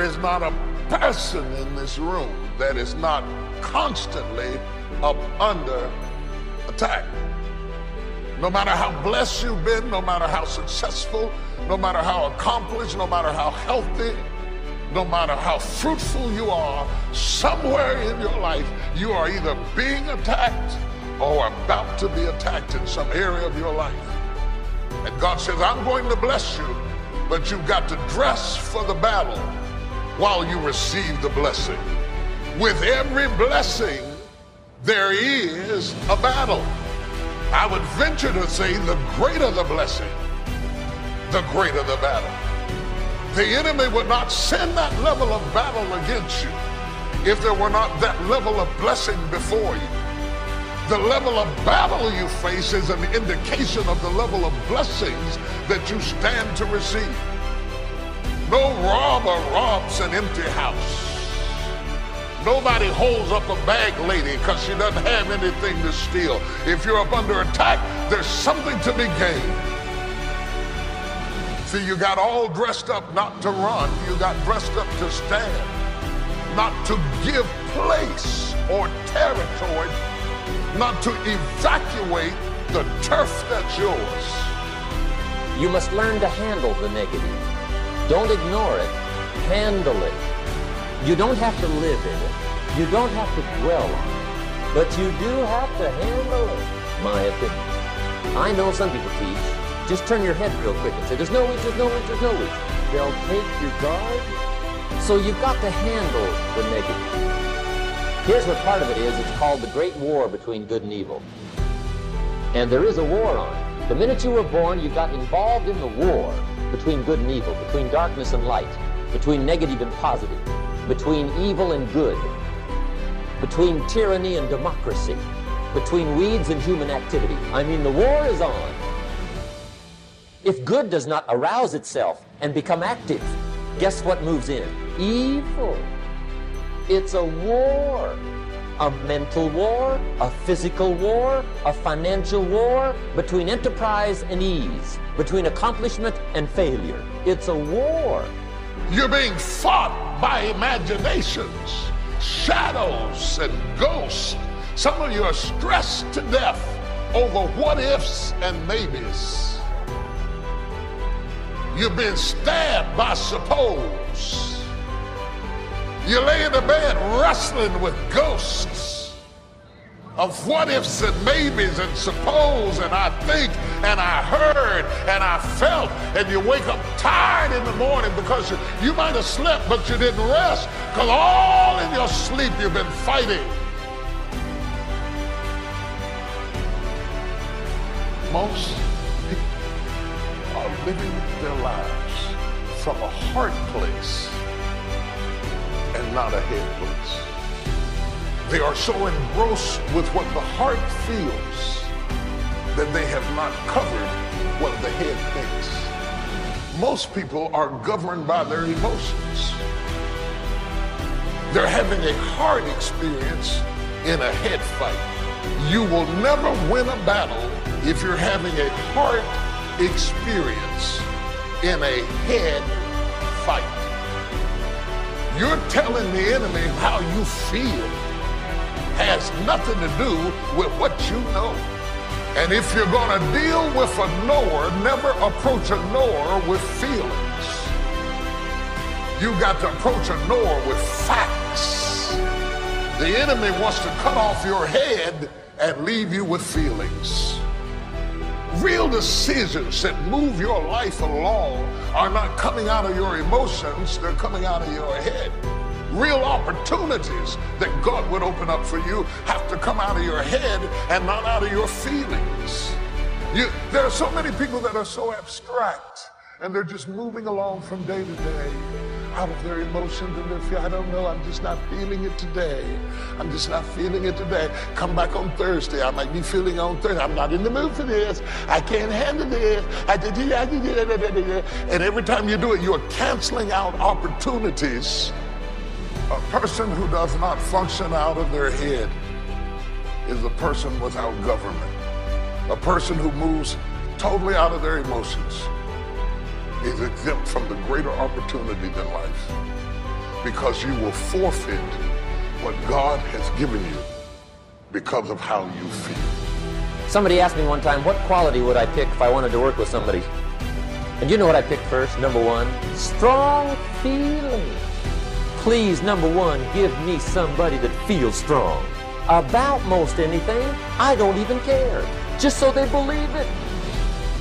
There is not a person in this room that is not constantly up under attack. No matter how blessed you've been, no matter how successful, no matter how accomplished, no matter how healthy, no matter how fruitful you are, somewhere in your life, you are either being attacked or about to be attacked in some area of your life. And God says, I'm going to bless you, but you've got to dress for the battle while you receive the blessing. With every blessing, there is a battle. I would venture to say the greater the blessing, the greater the battle. The enemy would not send that level of battle against you if there were not that level of blessing before you. The level of battle you face is an indication of the level of blessings that you stand to receive. No robber robs an empty house. Nobody holds up a bag lady because she doesn't have anything to steal. If you're up under attack, there's something to be gained. See, you got all dressed up not to run, you got dressed up to stand, not to give place or territory, not to evacuate the turf that's yours. You must learn to handle the negative. Don't ignore it. Handle it. You don't have to live in it. You don't have to dwell on it. But you do have to handle it, my opinion. I know some people teach just turn your head real quick and say, there's no witch, there's no witch, there's no witch. They'll take your guard. So you've got to handle the negative. Here's what part of it is. It's called the Great War between good and evil. And there is a war on. The minute you were born, you got involved in the war between good and evil, between darkness and light, between negative and positive, between evil and good, between tyranny and democracy, between weeds and human activity. I mean, the war is on. If good does not arouse itself and become active, guess what moves in? Evil. It's a war. A mental war, a physical war, a financial war, between enterprise and ease, between accomplishment and failure. It's a war. You're being fought by imaginations, shadows, and ghosts. Some of you are stressed to death over what ifs and maybes. You've been stabbed by suppose. You lay in the bed wrestling with ghosts of what ifs and maybes and suppose and I think and I heard and I felt and you wake up tired in the morning because you, you might have slept but you didn't rest because all in your sleep you've been fighting. Most people are living their lives from a heart place not a head place. They are so engrossed with what the heart feels that they have not covered what the head thinks. Most people are governed by their emotions. They're having a heart experience in a head fight. You will never win a battle if you're having a heart experience in a head fight. You're telling the enemy how you feel has nothing to do with what you know. And if you're going to deal with a knower, never approach a knower with feelings. You got to approach a knower with facts. The enemy wants to cut off your head and leave you with feelings. Real decisions that move your life along are not coming out of your emotions, they're coming out of your head. Real opportunities that God would open up for you have to come out of your head and not out of your feelings. You, there are so many people that are so abstract and they're just moving along from day to day out of their emotions and their fear. I don't know. I'm just not feeling it today. I'm just not feeling it today. Come back on Thursday. I might be feeling on Thursday. I'm not in the mood for this. I can't handle this. I did, and every time you do it, you're canceling out opportunities. A person who does not function out of their head is a person without government. A person who moves totally out of their emotions is exempt from the greater opportunity than life. because you will forfeit what God has given you because of how you feel. Somebody asked me one time, what quality would I pick if I wanted to work with somebody? And you know what I picked first? Number one, strong feeling. Please, number one, give me somebody that feels strong. About most anything, I don't even care. Just so they believe it.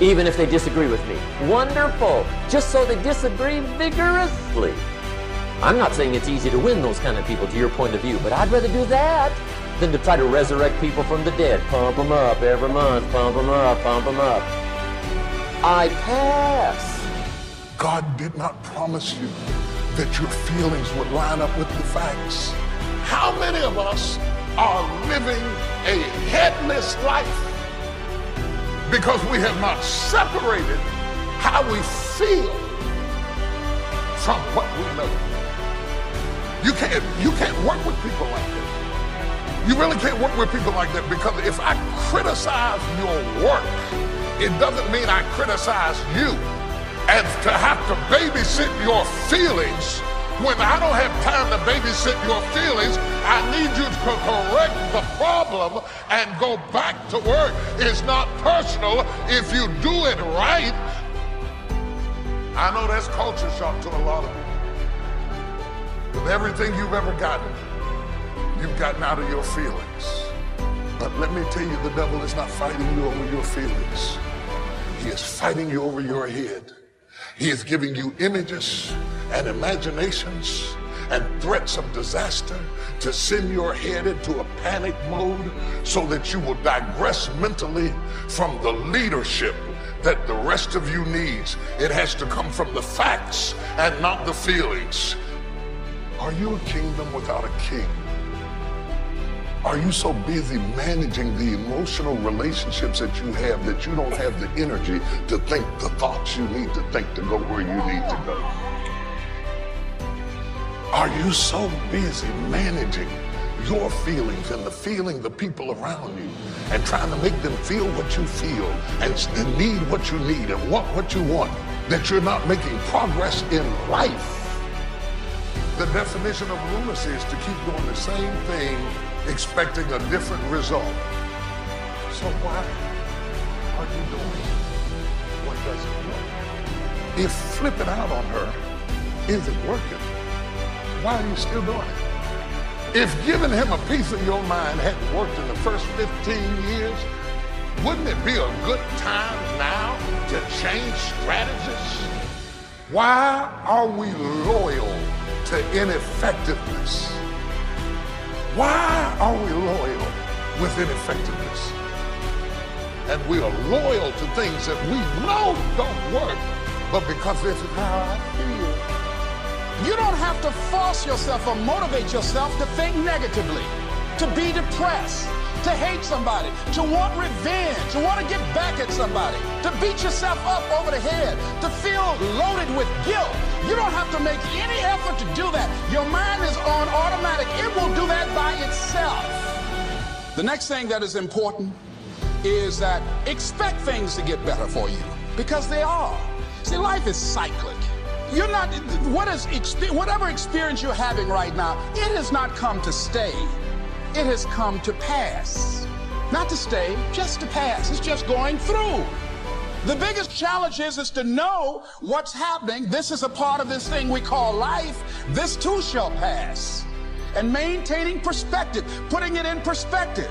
Even if they disagree with me. Wonderful. Just so they disagree vigorously. I'm not saying it's easy to win those kind of people to your point of view, but I'd rather do that than to try to resurrect people from the dead. Pump them up every month, pump them up, pump them up. I pass. God did not promise you that your feelings would line up with the facts. How many of us are living a headless life because we have not separated how we feel from what we know? You can't, you can't work with people like that. You really can't work with people like that because if I criticize your work, it doesn't mean I criticize you and to have to babysit your feelings when I don't have time to babysit your feelings, I need you to correct the problem and go back to work. It's not personal if you do it right. I know that's culture shock to a lot of people. With everything you've ever gotten, you've gotten out of your feelings. But let me tell you, the devil is not fighting you over your feelings. He is fighting you over your head. He is giving you images and imaginations and threats of disaster to send your head into a panic mode so that you will digress mentally from the leadership that the rest of you needs. It has to come from the facts and not the feelings. Are you a kingdom without a king? Are you so busy managing the emotional relationships that you have that you don't have the energy to think the thoughts you need to think to go where you need to go? Are you so busy managing your feelings and the feeling the people around you and trying to make them feel what you feel and, need what you need and want what you want that you're not making progress in life? The definition of lunacy is to keep doing the same thing expecting a different result. So why are you doing what doesn't work? If flipping out on her isn't working, why are you still doing it? If giving him a piece of your mind hadn't worked in the first 15 years, wouldn't it be a good time now to change strategies? Why are we loyal to ineffectiveness? Why are we loyal with ineffectiveness? And we are loyal to things that we know don't work, but because this is how I feel. You don't have to force yourself or motivate yourself to think negatively, to be depressed, to hate somebody, to want revenge, to want to get back at somebody, to beat yourself up over the head, to feel loaded with guilt. You don't have to make any effort to do that. Your mind is on automatic. It will do that by itself. The next thing that is important is that expect things to get better for you because they are. See, life is cyclic. You're not, what is, whatever experience you're having right now, it has not come to stay it has come to pass. Not to stay, just to pass. It's just going through. The biggest challenge is, is to know what's happening. This is a part of this thing we call life. This too shall pass. And maintaining perspective, putting it in perspective.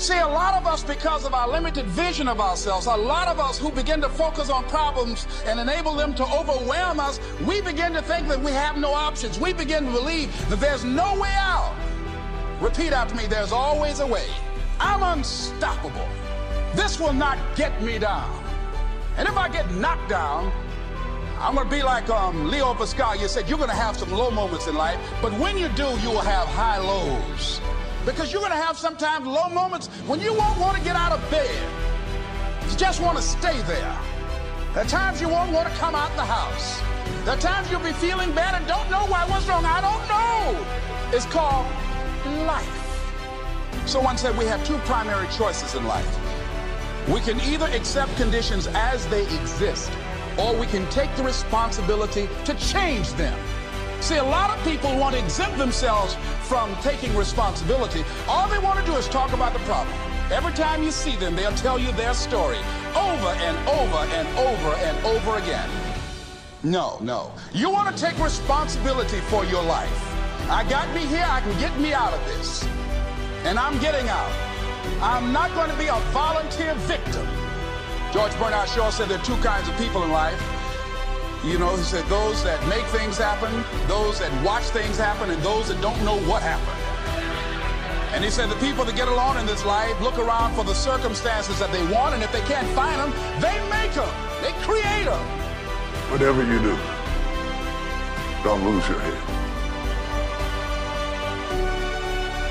See, a lot of us, because of our limited vision of ourselves, a lot of us who begin to focus on problems and enable them to overwhelm us, we begin to think that we have no options. We begin to believe that there's no way out. Repeat after me there's always a way. I'm unstoppable. This will not get me down. And if I get knocked down, I'm going to be like um, Leo Pascal. You said, you're going to have some low moments in life, but when you do, you will have high lows. Because you're going to have sometimes low moments when you won't want to get out of bed. You just want to stay there. There are times you won't want to come out the house. There are times you'll be feeling bad and don't know why. What's wrong? I don't know. It's called life. Someone said we have two primary choices in life. We can either accept conditions as they exist, or we can take the responsibility to change them. See, a lot of people want to exempt themselves from taking responsibility. All they want to do is talk about the problem. Every time you see them, they'll tell you their story over and over and over and over again. No, no. You want to take responsibility for your life. I got me here, I can get me out of this. And I'm getting out. I'm not going to be a volunteer victim. George Bernard Shaw said there are two kinds of people in life. You know, he said those that make things happen, those that watch things happen, and those that don't know what happened. And he said the people that get along in this life look around for the circumstances that they want, and if they can't find them, they make them. They create them. Whatever you do, don't lose your head.